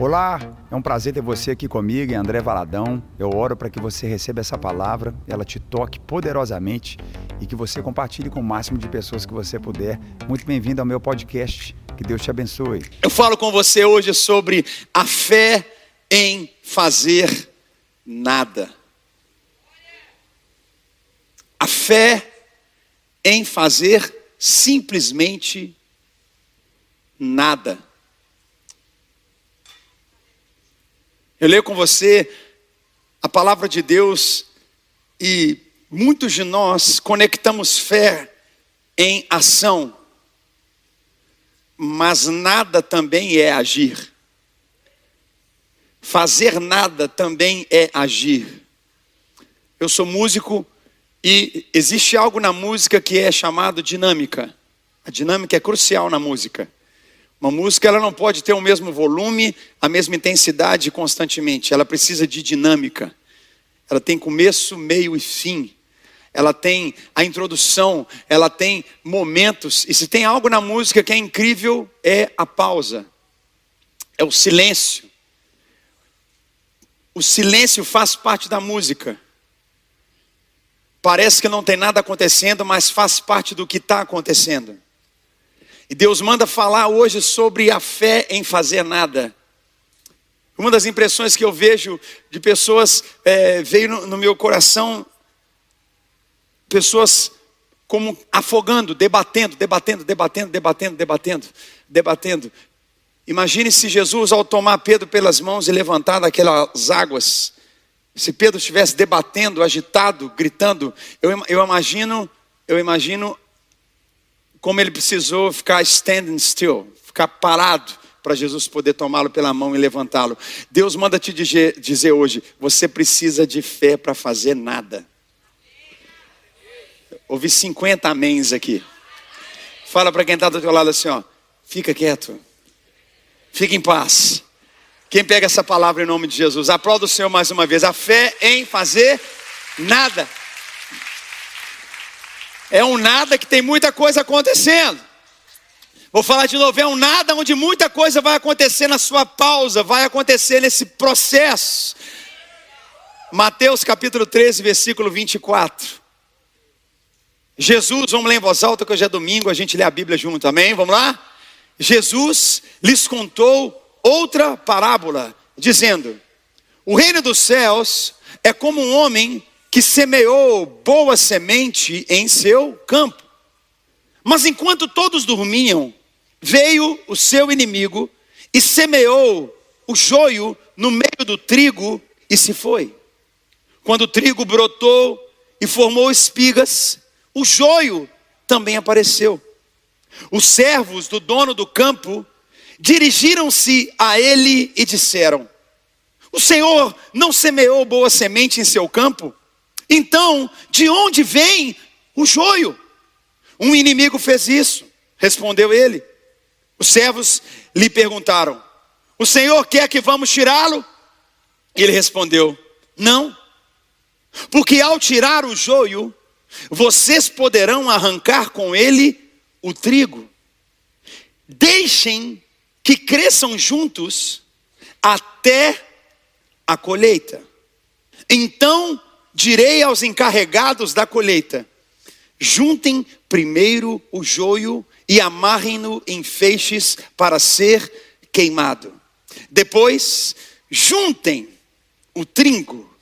Olá, é um prazer ter você aqui comigo, André Valadão. Eu oro para que você receba essa palavra, ela te toque poderosamente e que você compartilhe com o máximo de pessoas que você puder. Muito bem-vindo ao meu podcast. Que Deus te abençoe. Eu falo com você hoje sobre a fé em fazer nada. A fé em fazer simplesmente nada. Eu leio com você a palavra de Deus e muitos de nós conectamos fé em ação, mas nada também é agir. Fazer nada também é agir. Eu sou músico e existe algo na música que é chamado dinâmica. A dinâmica é crucial na música. Uma música ela não pode ter o mesmo volume, a mesma intensidade constantemente. Ela precisa de dinâmica. Ela tem começo, meio e fim. Ela tem a introdução, ela tem momentos. E se tem algo na música que é incrível, é a pausa. É o silêncio. O silêncio faz parte da música. Parece que não tem nada acontecendo, mas faz parte do que está acontecendo. E Deus manda falar hoje sobre a fé em fazer nada. Uma das impressões que eu vejo de pessoas, é, veio no, no meu coração, pessoas como afogando, debatendo, debatendo, debatendo, debatendo, debatendo, debatendo. Imagine se Jesus, ao tomar Pedro pelas mãos e levantar daquelas águas, se Pedro estivesse debatendo, agitado, gritando, eu, eu imagino, eu imagino como ele precisou ficar standing still, ficar parado para Jesus poder tomá-lo pela mão e levantá-lo. Deus manda te dizer, hoje: você precisa de fé para fazer nada. Ouvi 50 améns aqui. Fala para quem está do teu lado assim, ó, fica quieto, fica em paz. Quem pega essa palavra em nome de Jesus? Aplauda o Senhor mais uma vez. A fé em fazer nada. É um nada que tem muita coisa acontecendo. Vou falar de novo, é um nada onde muita coisa vai acontecer na sua pausa, vai acontecer nesse processo. Mateus capítulo 13, versículo 24. Jesus, vamos ler em voz alta que hoje é domingo, a gente lê a Bíblia junto, amém? Vamos lá? Jesus lhes contou outra parábola, dizendo: O reino dos céus é como um homem que semeou boa semente em seu campo. Mas enquanto todos dormiam, veio o seu inimigo e semeou o joio no meio do trigo e se foi. Quando o trigo brotou e formou espigas, o joio também apareceu. Os servos do dono do campo dirigiram-se a ele e disseram: O Senhor não semeou boa semente em seu campo? Então, de onde vem o joio? Um inimigo fez isso, respondeu ele. Os servos lhe perguntaram: O Senhor quer que vamos tirá-lo? Ele respondeu: Não, porque ao tirar o joio, vocês poderão arrancar com ele o trigo. Deixem que cresçam juntos até a colheita. Então direi aos encarregados da colheita: juntem primeiro o joio e amarrem-no em feixes para ser queimado. Depois, juntem o trigo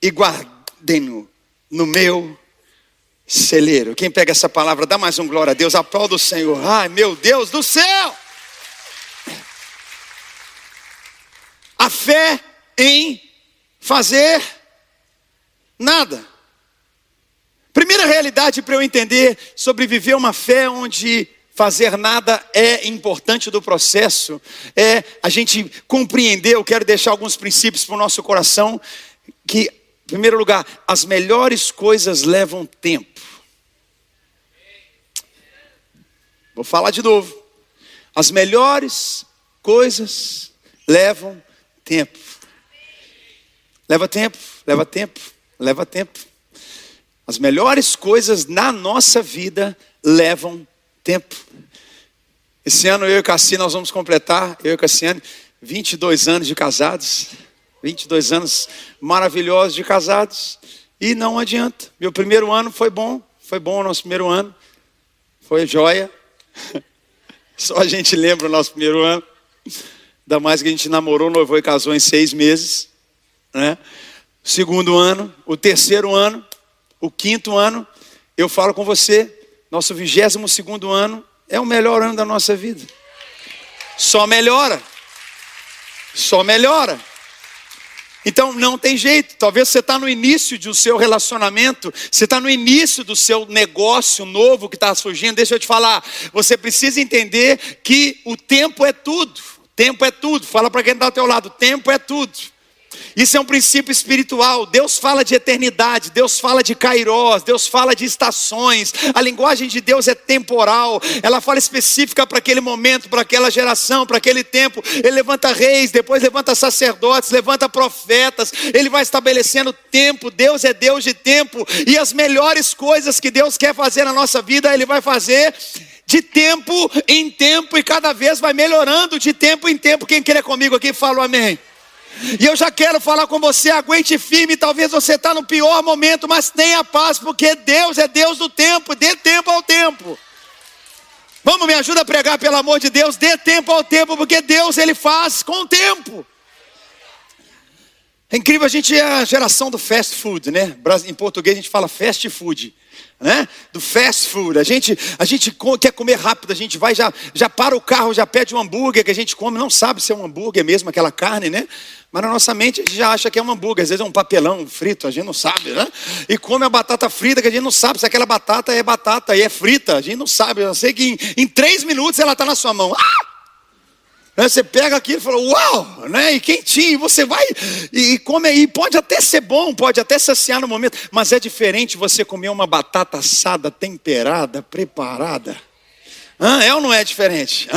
e guardem-no no meu celeiro. Quem pega essa palavra, dá mais um glória a Deus, aplauda o Senhor. Ai, meu Deus do céu! A fé em fazer Nada. Primeira realidade para eu entender sobre viver uma fé onde fazer nada é importante do processo, é a gente compreender, eu quero deixar alguns princípios para o nosso coração, que, em primeiro lugar, as melhores coisas levam tempo. Vou falar de novo. As melhores coisas levam tempo. Leva tempo, leva tempo leva tempo. As melhores coisas na nossa vida levam tempo. Esse ano eu e o Cassino nós vamos completar, eu e o Cassiane, 22 anos de casados, 22 anos maravilhosos de casados, e não adianta. Meu primeiro ano foi bom, foi bom o nosso primeiro ano, foi joia. Só a gente lembra o nosso primeiro ano. Ainda mais que a gente namorou, noivou e casou em seis meses. Né? Segundo ano, o terceiro ano, o quinto ano, eu falo com você, nosso vigésimo segundo ano é o melhor ano da nossa vida. Só melhora. Só melhora. Então não tem jeito. Talvez você está no início do seu relacionamento, você está no início do seu negócio novo que está surgindo. Deixa eu te falar. Você precisa entender que o tempo é tudo. Tempo é tudo. Fala para quem está ao teu lado: tempo é tudo. Isso é um princípio espiritual. Deus fala de eternidade, Deus fala de kairós, Deus fala de estações. A linguagem de Deus é temporal, ela fala específica para aquele momento, para aquela geração, para aquele tempo. Ele levanta reis, depois levanta sacerdotes, levanta profetas. Ele vai estabelecendo tempo. Deus é Deus de tempo, e as melhores coisas que Deus quer fazer na nossa vida, Ele vai fazer de tempo em tempo e cada vez vai melhorando de tempo em tempo. Quem quer comigo aqui, fala amém. E eu já quero falar com você, aguente firme, talvez você está no pior momento, mas tenha paz, porque Deus é Deus do tempo, dê tempo ao tempo. Vamos, me ajuda a pregar, pelo amor de Deus, dê tempo ao tempo, porque Deus ele faz com o tempo. É incrível, a gente é a geração do fast food, né? Em português a gente fala fast food né? Do fast food. A gente, a gente quer comer rápido, a gente vai, já, já para o carro, já pede um hambúrguer que a gente come, não sabe se é um hambúrguer mesmo, aquela carne, né? Mas na nossa mente a gente já acha que é um hambúrguer, às vezes é um papelão frito, a gente não sabe, né? E come a batata frita, que a gente não sabe se aquela batata é batata e é frita, a gente não sabe. Eu sei que em, em três minutos ela está na sua mão. Ah! Né, você pega aquilo e fala, uau, né? E quentinho, você vai e come aí. Pode até ser bom, pode até saciar no momento, mas é diferente você comer uma batata assada, temperada, preparada. é ou não é diferente?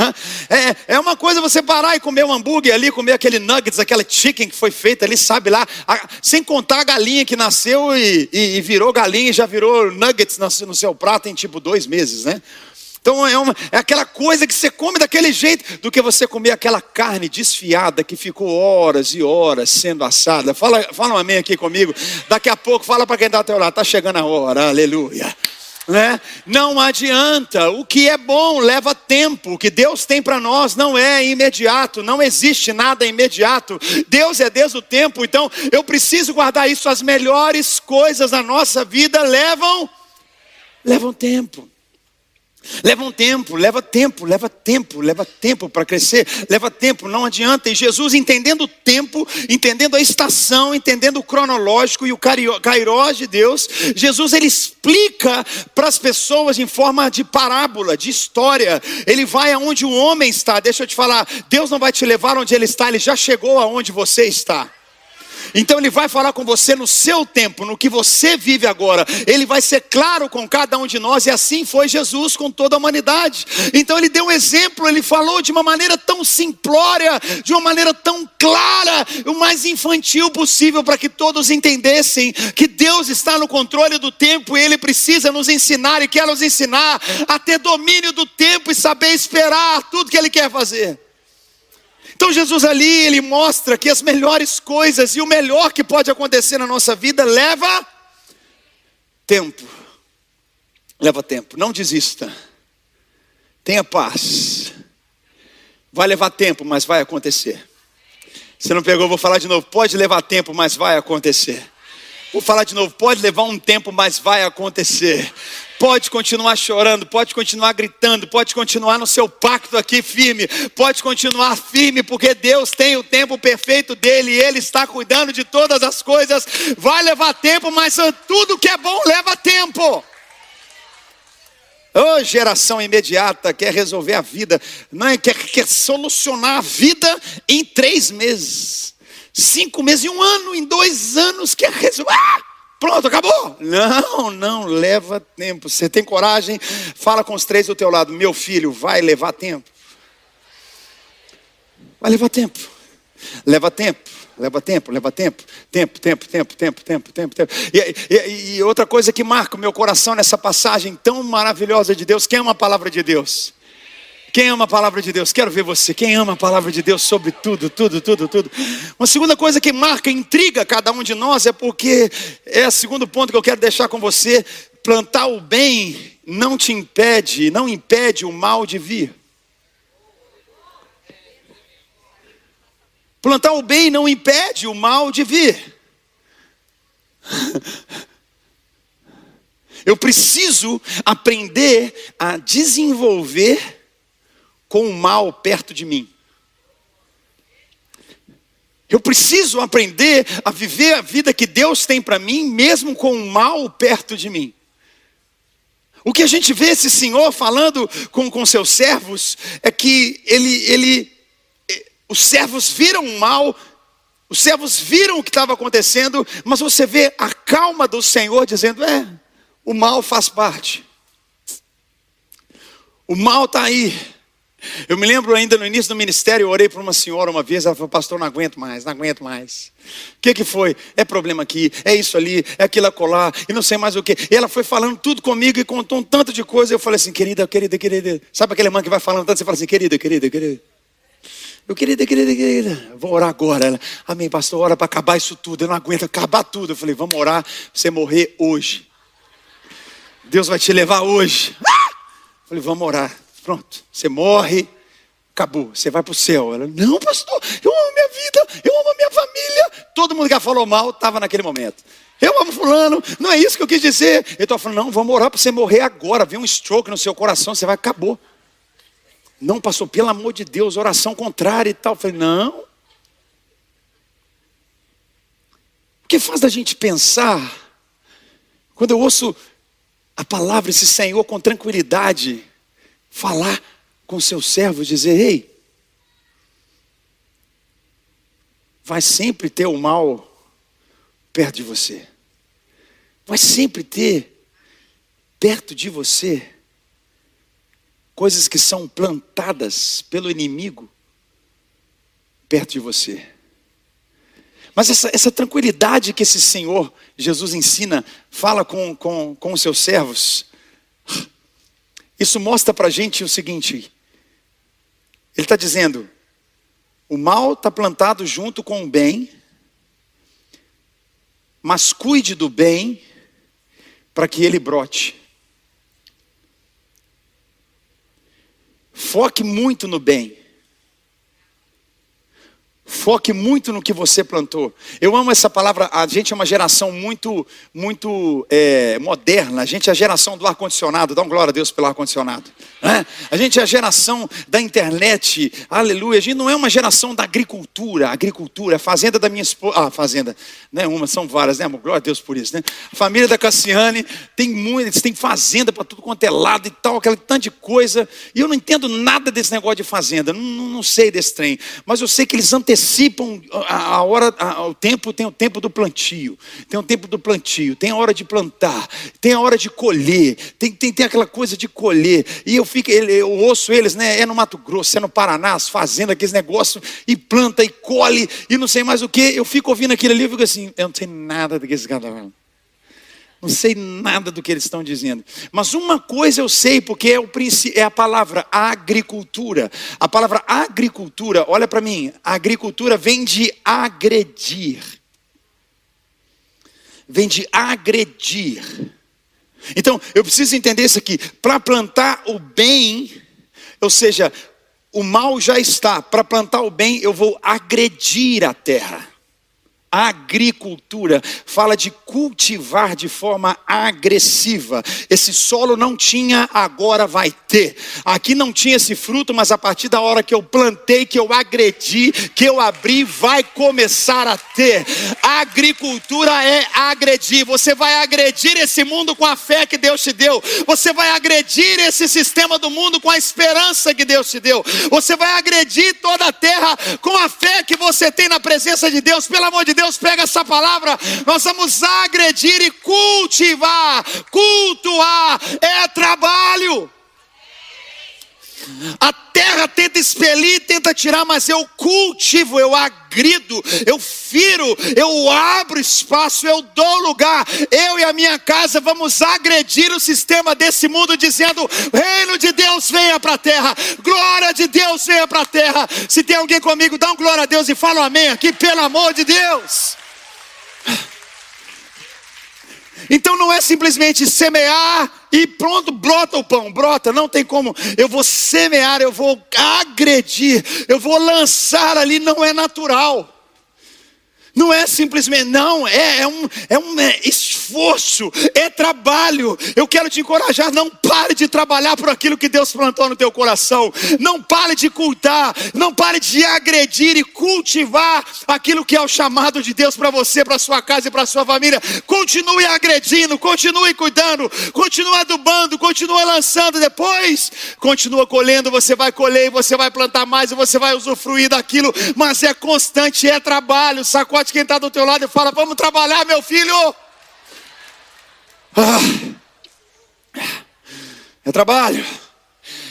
É, é uma coisa você parar e comer um hambúrguer ali, comer aquele nuggets, aquela chicken que foi feita ali, sabe lá, a, sem contar a galinha que nasceu e, e, e virou galinha e já virou nuggets no, no seu prato em tipo dois meses, né? Então é, uma, é aquela coisa que você come daquele jeito, do que você comer aquela carne desfiada que ficou horas e horas sendo assada. Fala, fala um amém aqui comigo. Daqui a pouco, fala para quem está teu lado, está chegando a hora, aleluia. Né? Não adianta, o que é bom leva tempo, o que Deus tem para nós não é imediato, não existe nada imediato. Deus é Deus do tempo, então eu preciso guardar isso. As melhores coisas da nossa vida levam levam tempo. Leva um tempo, leva tempo, leva tempo, leva tempo para crescer, leva tempo, não adianta. E Jesus, entendendo o tempo, entendendo a estação, entendendo o cronológico e o cairós de Deus, Jesus ele explica para as pessoas em forma de parábola, de história. Ele vai aonde o homem está. Deixa eu te falar, Deus não vai te levar onde ele está, ele já chegou aonde você está. Então ele vai falar com você no seu tempo, no que você vive agora. Ele vai ser claro com cada um de nós e assim foi Jesus com toda a humanidade. Então ele deu um exemplo, ele falou de uma maneira tão simplória, de uma maneira tão clara, o mais infantil possível para que todos entendessem que Deus está no controle do tempo e ele precisa nos ensinar e quer nos ensinar a ter domínio do tempo e saber esperar tudo que ele quer fazer. Então Jesus ali, ele mostra que as melhores coisas e o melhor que pode acontecer na nossa vida leva tempo. Leva tempo, não desista. Tenha paz. Vai levar tempo, mas vai acontecer. Você não pegou, vou falar de novo. Pode levar tempo, mas vai acontecer. Vou falar de novo. Pode levar um tempo, mas vai acontecer. Pode continuar chorando, pode continuar gritando, pode continuar no seu pacto aqui firme, pode continuar firme, porque Deus tem o tempo perfeito dele e Ele está cuidando de todas as coisas. Vai levar tempo, mas tudo que é bom leva tempo. Oh, geração imediata quer resolver a vida, não é? quer, quer solucionar a vida em três meses, cinco meses, em um ano, em dois anos, quer resolver. Ah! Pronto, acabou. Não, não, leva tempo. Você tem coragem? Fala com os três do teu lado. Meu filho, vai levar tempo. Vai levar tempo. Leva tempo. Leva tempo, leva tempo, tempo, tempo, tempo, tempo, tempo, tempo, tempo. E, e, e outra coisa que marca o meu coração nessa passagem tão maravilhosa de Deus, quem é uma palavra de Deus? Quem ama a palavra de Deus? Quero ver você. Quem ama a palavra de Deus sobre tudo, tudo, tudo, tudo. Uma segunda coisa que marca, intriga cada um de nós é porque é o segundo ponto que eu quero deixar com você. Plantar o bem não te impede, não impede o mal de vir. Plantar o bem não impede o mal de vir. Eu preciso aprender a desenvolver com o mal perto de mim. Eu preciso aprender a viver a vida que Deus tem para mim, mesmo com o mal perto de mim. O que a gente vê esse senhor falando com, com seus servos é que ele, ele, eh, os servos viram o mal, os servos viram o que estava acontecendo, mas você vê a calma do Senhor dizendo: é, o mal faz parte. O mal está aí. Eu me lembro ainda no início do ministério, eu orei para uma senhora uma vez, ela falou, pastor, não aguento mais, não aguento mais. O que, que foi? É problema aqui, é isso ali, é aquilo acolá, e não sei mais o que. E ela foi falando tudo comigo e contou um tanto de coisa. Eu falei assim, querida, querida, querida. Sabe aquele irmã que vai falando tanto, você fala assim, querida, querida, querida. Eu, querida, querida, querida, vou orar agora. Ela, amém, pastor, ora para acabar isso tudo. Eu não aguento acabar tudo. Eu falei, vamos orar você morrer hoje. Deus vai te levar hoje. Ah! Falei, vamos orar. Pronto, você morre, acabou, você vai para o céu. Ela, não, pastor, eu amo minha vida, eu amo a minha família. Todo mundo que falou mal estava naquele momento. Eu amo fulano, não é isso que eu quis dizer. Eu estou falando, não, vamos orar para você morrer agora. Vem um stroke no seu coração, você vai, acabou. Não, pastor, pelo amor de Deus, oração contrária e tal. Eu falei, não. O que faz da gente pensar, quando eu ouço a palavra, esse Senhor com tranquilidade, falar com seus servos, dizer: Ei, vai sempre ter o mal perto de você, vai sempre ter perto de você coisas que são plantadas pelo inimigo perto de você. Mas essa, essa tranquilidade que esse Senhor Jesus ensina, fala com, com, com os seus servos, isso mostra para a gente o seguinte: Ele está dizendo, o mal está plantado junto com o bem, mas cuide do bem para que ele brote. Foque muito no bem. Foque muito no que você plantou. Eu amo essa palavra. A gente é uma geração muito, muito é, moderna. A gente é a geração do ar condicionado. Dá um glória a Deus pelo ar condicionado. É? A gente é a geração da internet. Aleluia. A gente não é uma geração da agricultura. Agricultura, a fazenda da minha esposa. Ah, fazenda, não é uma, são várias, né? Glória a Deus por isso, né? A família da Cassiane tem muitas, tem fazenda para tudo quanto é lado e tal, aquele tanto de coisa. E eu não entendo nada desse negócio de fazenda. Não, não, não sei desse trem. Mas eu sei que eles antecipam antecipam a, hora, o tempo, tem o tempo do plantio, tem o tempo do plantio, tem a hora de plantar, tem a hora de colher, tem, tem, tem aquela coisa de colher. E eu fico, eu ouço eles, né? É no Mato Grosso, é no Paraná, as fazendas, aqueles negócios, e planta e colhe, e não sei mais o que. Eu fico ouvindo aquilo ali e fico assim, eu não sei nada do que esse cara está falando. Não sei nada do que eles estão dizendo. Mas uma coisa eu sei, porque é, o, é a palavra agricultura. A palavra agricultura, olha para mim, a agricultura vem de agredir. Vem de agredir. Então, eu preciso entender isso aqui. Para plantar o bem, ou seja, o mal já está. Para plantar o bem, eu vou agredir a terra agricultura, fala de cultivar de forma agressiva. Esse solo não tinha, agora vai ter. Aqui não tinha esse fruto, mas a partir da hora que eu plantei, que eu agredi, que eu abri, vai começar a ter. Agricultura é agredir. Você vai agredir esse mundo com a fé que Deus te deu. Você vai agredir esse sistema do mundo com a esperança que Deus te deu. Você vai agredir toda a terra com a fé que você tem na presença de Deus. Pelo amor de Deus, Deus pega essa palavra, nós vamos agredir e cultivar, cultuar, é trabalho. A terra tenta expelir, tenta tirar, mas eu cultivo, eu agrido, eu firo, eu abro espaço, eu dou lugar. Eu e a minha casa vamos agredir o sistema desse mundo, dizendo: Reino de Deus venha para a terra, glória de Deus venha para a terra. Se tem alguém comigo, dá um glória a Deus e fala um amém aqui, pelo amor de Deus. Então não é simplesmente semear e pronto, brota o pão, brota, não tem como. Eu vou semear, eu vou agredir, eu vou lançar ali, não é natural. Não é simplesmente, não, é, é um, é um é esforço, é trabalho. Eu quero te encorajar, não pare de trabalhar por aquilo que Deus plantou no teu coração. Não pare de cultar, não pare de agredir e cultivar aquilo que é o chamado de Deus para você, para sua casa e para sua família. Continue agredindo, continue cuidando, continue adubando, continue lançando. Depois, continua colhendo, você vai colher, você vai plantar mais e você vai usufruir daquilo. Mas é constante, é trabalho, sacode quem está do teu lado e fala: Vamos trabalhar, meu filho. Ah, é trabalho.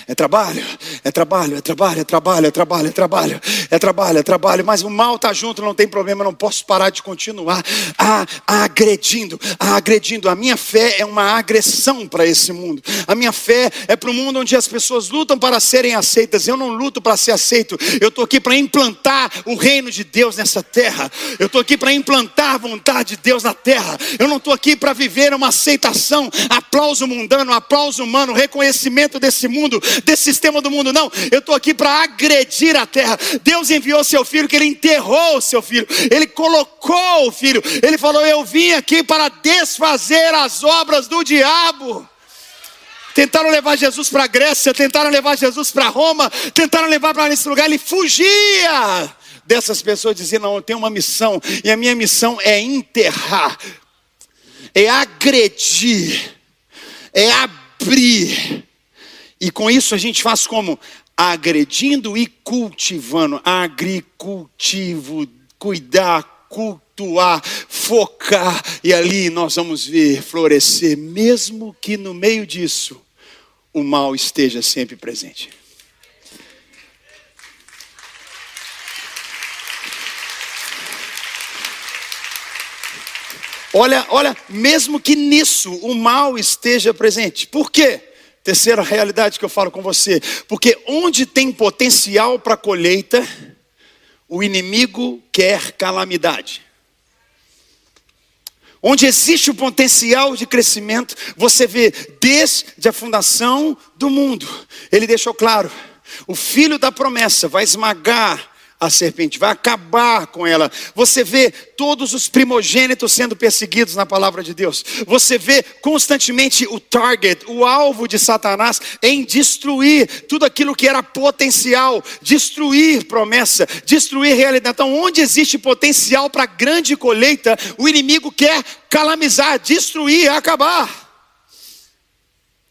É trabalho, é trabalho, é trabalho, é trabalho, é trabalho, é trabalho, é trabalho, é trabalho, mas o mal está junto, não tem problema, não posso parar de continuar ah, agredindo, ah, agredindo. A minha fé é uma agressão para esse mundo. A minha fé é para o mundo onde as pessoas lutam para serem aceitas. Eu não luto para ser aceito, eu estou aqui para implantar o reino de Deus nessa terra. Eu estou aqui para implantar a vontade de Deus na terra. Eu não estou aqui para viver uma aceitação, aplauso mundano, aplauso humano, reconhecimento desse mundo desse sistema do mundo, não. Eu estou aqui para agredir a terra. Deus enviou seu filho, que ele enterrou o seu filho, ele colocou o filho, ele falou: Eu vim aqui para desfazer as obras do diabo. Tentaram levar Jesus para a Grécia, tentaram levar Jesus para Roma, tentaram levar para esse lugar, ele fugia dessas pessoas, dizia: Não, eu tenho uma missão, e a minha missão é enterrar, é agredir, é abrir e com isso a gente faz como? Agredindo e cultivando. Agricultivo, cuidar, cultuar, focar. E ali nós vamos ver florescer, mesmo que no meio disso o mal esteja sempre presente. Olha, olha, mesmo que nisso o mal esteja presente. Por quê? Terceira realidade que eu falo com você, porque onde tem potencial para colheita, o inimigo quer calamidade. Onde existe o potencial de crescimento, você vê desde a fundação do mundo. Ele deixou claro: o filho da promessa vai esmagar a serpente, vai acabar com ela. Você vê todos os primogênitos sendo perseguidos na palavra de Deus. Você vê constantemente o target, o alvo de Satanás em destruir tudo aquilo que era potencial, destruir promessa, destruir realidade. Então, onde existe potencial para grande colheita, o inimigo quer calamizar, destruir, acabar.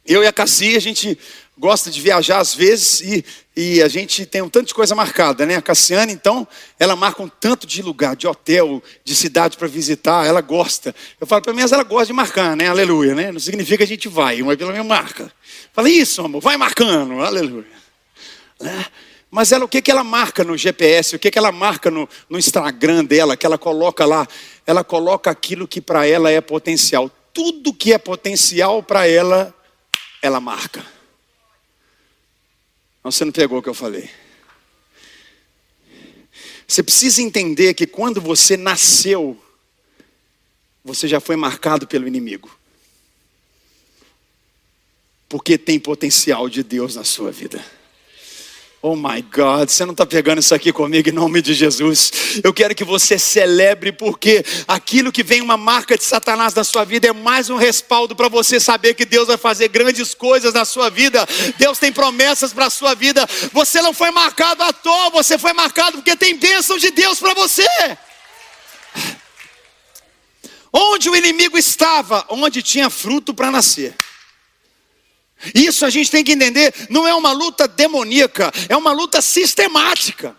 Eu e a Cassia, a gente gosta de viajar às vezes e, e a gente tem um tanto de coisa marcada, né? A Cassiane, então, ela marca um tanto de lugar, de hotel, de cidade para visitar, ela gosta. Eu falo mim, mas ela gosta de marcar, né? Aleluia, né? Não significa que a gente vai, mas pelo menos marca. Fala isso, amor, vai marcando, aleluia. Né? Mas ela, o que, que ela marca no GPS, o que, que ela marca no, no Instagram dela, que ela coloca lá? Ela coloca aquilo que para ela é potencial. Tudo que é potencial para ela, ela marca. Você não pegou o que eu falei. Você precisa entender que quando você nasceu, você já foi marcado pelo inimigo. Porque tem potencial de Deus na sua vida. Oh my God, você não está pegando isso aqui comigo em nome de Jesus. Eu quero que você celebre, porque aquilo que vem uma marca de Satanás na sua vida é mais um respaldo para você saber que Deus vai fazer grandes coisas na sua vida. Deus tem promessas para a sua vida. Você não foi marcado à toa, você foi marcado porque tem bênção de Deus para você. Onde o inimigo estava? Onde tinha fruto para nascer. Isso a gente tem que entender, não é uma luta demoníaca, é uma luta sistemática.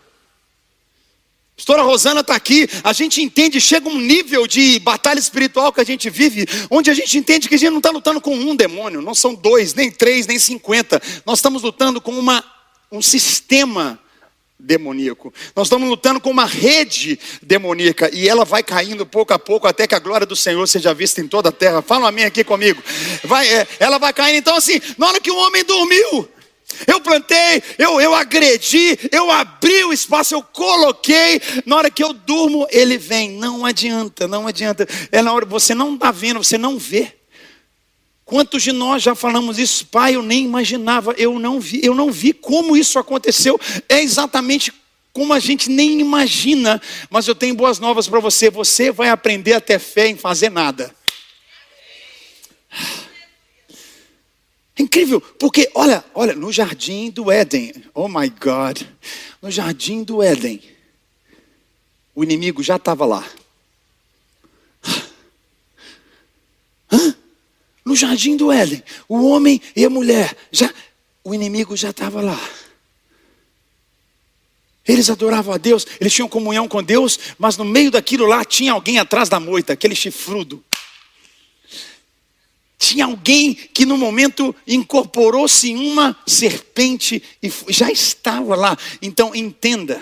Pastora Rosana está aqui, a gente entende, chega um nível de batalha espiritual que a gente vive, onde a gente entende que a gente não está lutando com um demônio, não são dois, nem três, nem cinquenta. Nós estamos lutando com uma, um sistema demoníaco. Nós estamos lutando com uma rede demoníaca e ela vai caindo pouco a pouco até que a glória do Senhor seja vista em toda a terra. Fala um amém aqui comigo. Vai, é, ela vai caindo. Então, assim, na hora que o homem dormiu, eu plantei, eu, eu agredi, eu abri o espaço, eu coloquei. Na hora que eu durmo, ele vem. Não adianta, não adianta. É na hora você não está vendo, você não vê. Quantos de nós já falamos isso, pai? Eu nem imaginava, eu não vi, eu não vi como isso aconteceu. É exatamente como a gente nem imagina. Mas eu tenho boas novas para você. Você vai aprender a ter fé em fazer nada. É incrível, porque olha, olha, no jardim do Éden, oh my God, no jardim do Éden, o inimigo já estava lá. No jardim do Éden, o homem e a mulher, já, o inimigo já estava lá. Eles adoravam a Deus, eles tinham comunhão com Deus, mas no meio daquilo lá tinha alguém atrás da moita, aquele chifrudo. Tinha alguém que no momento incorporou-se em uma serpente e já estava lá. Então entenda.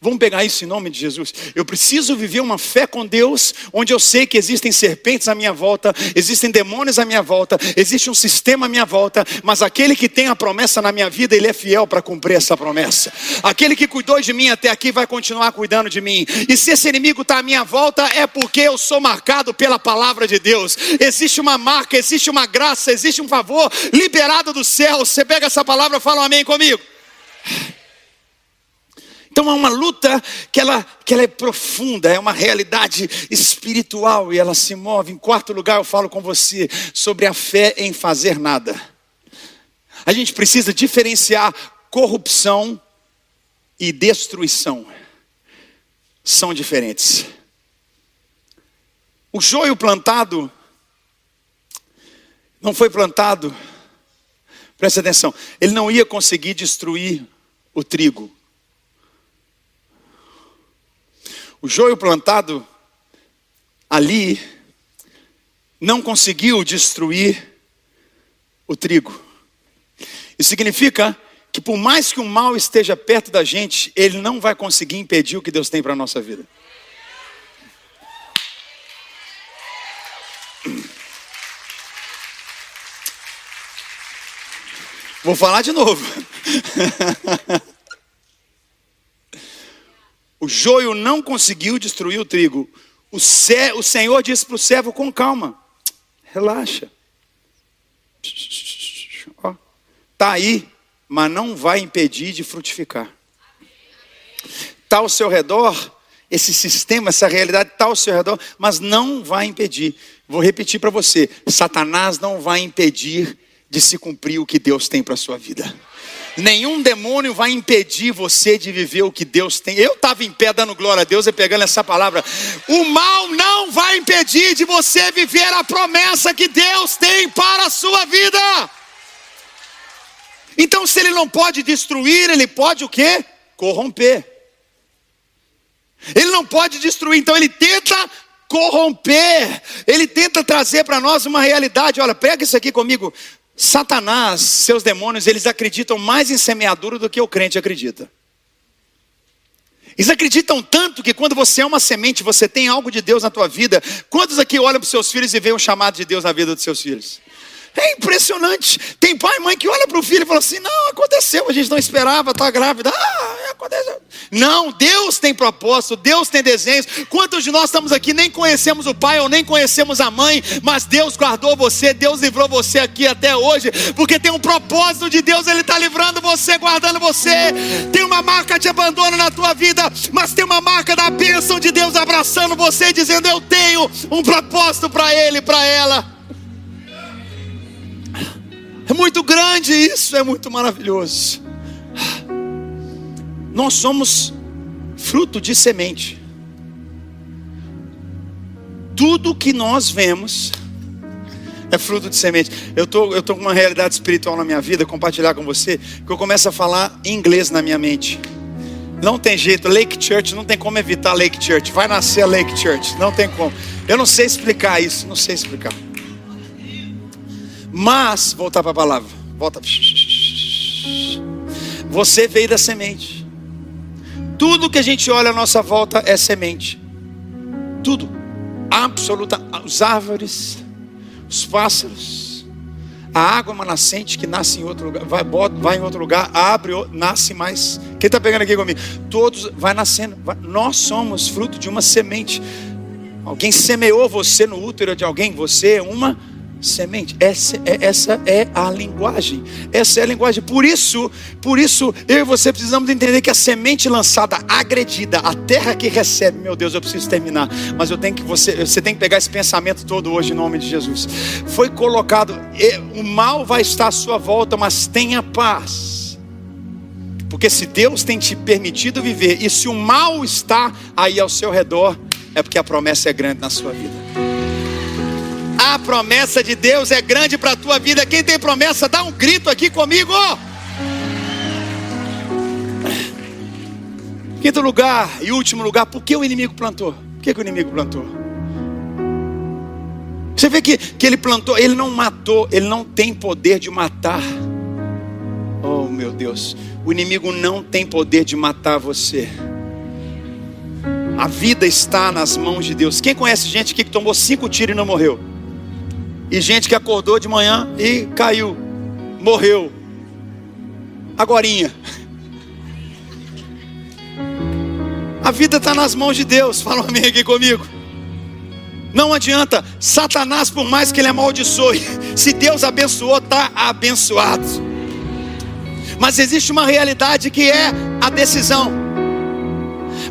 Vamos pegar isso em nome de Jesus. Eu preciso viver uma fé com Deus, onde eu sei que existem serpentes à minha volta, existem demônios à minha volta, existe um sistema à minha volta, mas aquele que tem a promessa na minha vida, ele é fiel para cumprir essa promessa. Aquele que cuidou de mim até aqui vai continuar cuidando de mim. E se esse inimigo está à minha volta, é porque eu sou marcado pela palavra de Deus. Existe uma marca, existe uma graça, existe um favor liberado do céu. Você pega essa palavra, fala um amém comigo. Então é uma luta que ela, que ela é profunda, é uma realidade espiritual e ela se move. Em quarto lugar, eu falo com você sobre a fé em fazer nada. A gente precisa diferenciar corrupção e destruição. São diferentes. O joio plantado não foi plantado, presta atenção, ele não ia conseguir destruir o trigo. O joio plantado ali não conseguiu destruir o trigo. Isso significa que por mais que o mal esteja perto da gente, ele não vai conseguir impedir o que Deus tem para a nossa vida. Vou falar de novo. O joio não conseguiu destruir o trigo. O, o Senhor disse para o servo com calma: relaxa. Está aí, mas não vai impedir de frutificar. Está ao seu redor, esse sistema, essa realidade está ao seu redor, mas não vai impedir. Vou repetir para você: Satanás não vai impedir de se cumprir o que Deus tem para a sua vida. Nenhum demônio vai impedir você de viver o que Deus tem. Eu estava em pé dando glória a Deus e pegando essa palavra. O mal não vai impedir de você viver a promessa que Deus tem para a sua vida. Então, se ele não pode destruir, ele pode o quê? Corromper. Ele não pode destruir, então ele tenta corromper. Ele tenta trazer para nós uma realidade. Olha, pega isso aqui comigo. Satanás, seus demônios, eles acreditam mais em semeadura do que o crente acredita. Eles acreditam tanto que quando você é uma semente, você tem algo de Deus na tua vida. Quantos aqui olham para os seus filhos e veem um chamado de Deus na vida dos seus filhos? É impressionante. Tem pai e mãe que olha para o filho e fala assim: não, aconteceu, a gente não esperava, está grávida. Ah, aconteceu. Não, Deus tem propósito, Deus tem desenhos. Quantos de nós estamos aqui nem conhecemos o pai ou nem conhecemos a mãe, mas Deus guardou você, Deus livrou você aqui até hoje, porque tem um propósito de Deus, Ele está livrando você, guardando você. Tem uma marca de abandono na tua vida, mas tem uma marca da bênção de Deus abraçando você, dizendo: Eu tenho um propósito para ele, para ela. É muito grande isso, é muito maravilhoso. Nós somos fruto de semente. Tudo que nós vemos é fruto de semente. Eu tô, eu tô com uma realidade espiritual na minha vida, compartilhar com você, que eu começo a falar inglês na minha mente. Não tem jeito, Lake Church, não tem como evitar Lake Church. Vai nascer a Lake Church, não tem como. Eu não sei explicar isso, não sei explicar. Mas, voltar para a palavra. Volta. Você veio da semente. Tudo que a gente olha à nossa volta é semente. Tudo. Absoluta. As árvores, os pássaros, a água uma nascente que nasce em outro lugar, vai, vai em outro lugar, abre, nasce mais. Quem está pegando aqui comigo? Todos vai nascendo. Vai, nós somos fruto de uma semente. Alguém semeou você no útero de alguém, você é uma semente. Essa é, essa é a linguagem. Essa é a linguagem. Por isso, por isso, eu e você precisamos entender que a semente lançada, agredida, a terra que recebe, meu Deus, eu preciso terminar. Mas eu tenho que você, você tem que pegar esse pensamento todo hoje em nome de Jesus. Foi colocado, o mal vai estar à sua volta, mas tenha paz. Porque se Deus tem te permitido viver, e se o mal está aí ao seu redor, é porque a promessa é grande na sua vida. A promessa de Deus é grande para a tua vida. Quem tem promessa, dá um grito aqui comigo. Quinto lugar e último lugar, por que o inimigo plantou? Por que, que o inimigo plantou? Você vê que, que ele plantou, ele não matou, ele não tem poder de matar. Oh meu Deus, o inimigo não tem poder de matar você. A vida está nas mãos de Deus. Quem conhece gente que tomou cinco tiros e não morreu? E gente que acordou de manhã e caiu, morreu. Agorinha. A vida está nas mãos de Deus. Fala um amém aqui comigo. Não adianta. Satanás, por mais que ele amaldiçoe, se Deus abençoou, está abençoado. Mas existe uma realidade que é a decisão.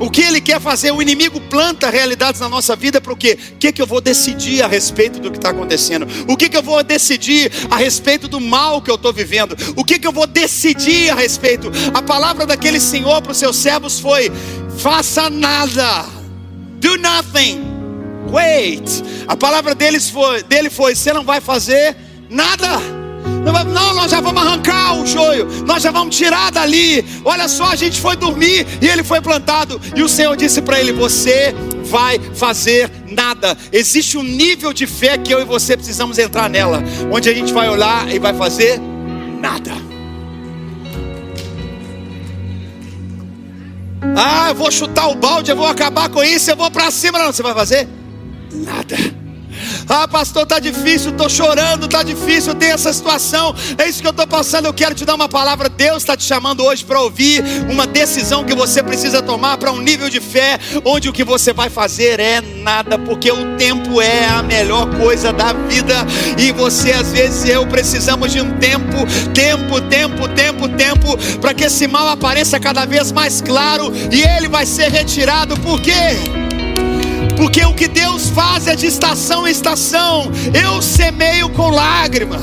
O que ele quer fazer? O inimigo planta realidades na nossa vida para o quê? O que, que eu vou decidir a respeito do que está acontecendo? O que, que eu vou decidir a respeito do mal que eu estou vivendo? O que, que eu vou decidir a respeito? A palavra daquele Senhor para os seus servos foi: faça nada, do nothing, wait. A palavra deles foi, dele foi: você não vai fazer nada. Não, nós já vamos arrancar o joio, nós já vamos tirar dali. Olha só, a gente foi dormir e ele foi plantado. E o Senhor disse para ele: Você vai fazer nada. Existe um nível de fé que eu e você precisamos entrar nela, onde a gente vai olhar e vai fazer nada. Ah, eu vou chutar o balde, eu vou acabar com isso, eu vou para cima. Não, você vai fazer nada. Ah, pastor, está difícil, estou chorando, está difícil, tem essa situação. É isso que eu estou passando. Eu quero te dar uma palavra. Deus está te chamando hoje para ouvir uma decisão que você precisa tomar para um nível de fé, onde o que você vai fazer é nada, porque o tempo é a melhor coisa da vida. E você, às vezes, eu precisamos de um tempo, tempo, tempo, tempo, tempo, para que esse mal apareça cada vez mais claro e ele vai ser retirado. Por quê? Porque o que Deus faz é de estação em estação. Eu semeio com lágrima.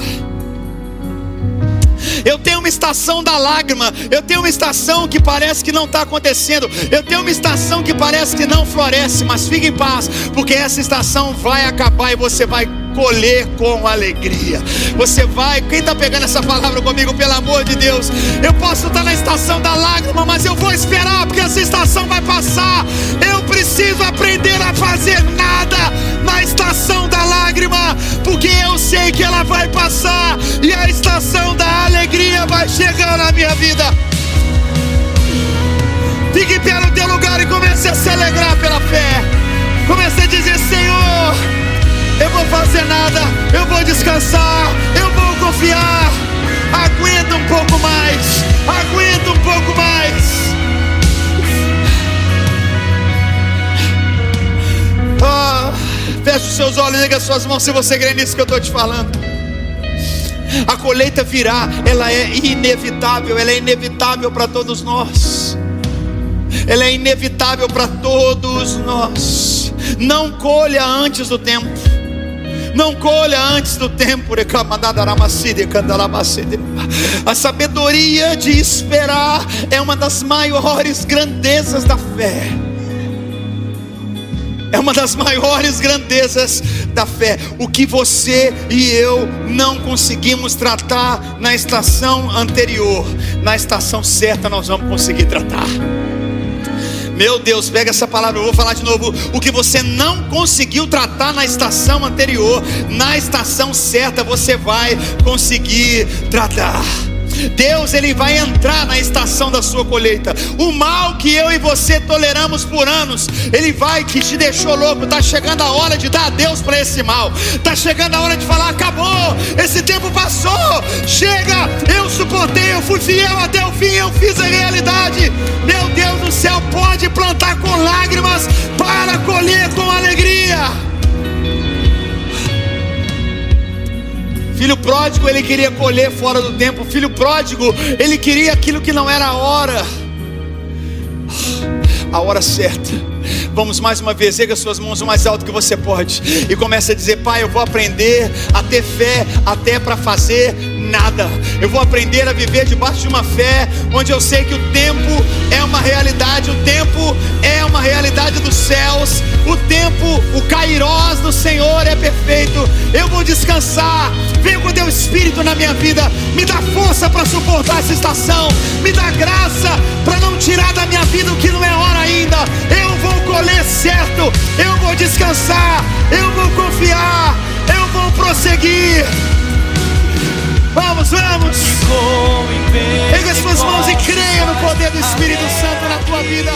Eu tenho uma estação da lágrima. Eu tenho uma estação que parece que não está acontecendo. Eu tenho uma estação que parece que não floresce. Mas fique em paz, porque essa estação vai acabar e você vai colher com alegria. Você vai, quem está pegando essa palavra comigo, pelo amor de Deus, eu posso estar na estação da lágrima, mas eu vou esperar, porque essa estação vai passar. Eu preciso aprender a fazer nada na estação da lágrima, porque eu sei que ela vai passar e a estação da alegria vai chegar na minha vida. Fique no teu lugar e comece a se alegrar pela fé. Comece a dizer: Senhor eu vou fazer nada, eu vou descansar, eu vou confiar. Aguenta um pouco mais, aguenta um pouco mais. Ah, feche os seus olhos, liga as suas mãos se você crê nisso que eu estou te falando. A colheita virá, ela é inevitável, ela é inevitável para todos nós. Ela é inevitável para todos nós. Não colha antes do tempo. Não colha antes do tempo. A sabedoria de esperar é uma das maiores grandezas da fé. É uma das maiores grandezas da fé. O que você e eu não conseguimos tratar na estação anterior, na estação certa nós vamos conseguir tratar. Meu Deus, pega essa palavra, eu vou falar de novo. O que você não conseguiu tratar na estação anterior, na estação certa você vai conseguir tratar. Deus ele vai entrar na estação da sua colheita. O mal que eu e você toleramos por anos, ele vai que te deixou louco. Tá chegando a hora de dar adeus para esse mal. Tá chegando a hora de falar acabou. Esse tempo passou. Chega. Eu suportei, eu fui fiel até o fim, eu fiz a realidade. Meu Deus do céu, pode plantar com lágrimas para colher com alegria. Filho pródigo, ele queria colher fora do tempo. Filho pródigo, ele queria aquilo que não era a hora. A hora certa. Vamos mais uma vez, erga suas mãos o mais alto que você pode e comece a dizer: Pai, eu vou aprender a ter fé até para fazer nada. Eu vou aprender a viver debaixo de uma fé onde eu sei que o tempo é uma realidade, o tempo é uma realidade dos céus, o tempo, o kairós do Senhor é perfeito. Eu vou descansar. Vem com teu espírito na minha vida, me dá força para suportar essa estação, me dá graça para não tirar da minha vida o que não é hora ainda. Eu vou colher certo, eu vou descansar, eu vou confiar, eu vou prosseguir. Vamos, vamos. Pega as suas mãos e creia no poder do Espírito Santo na tua vida.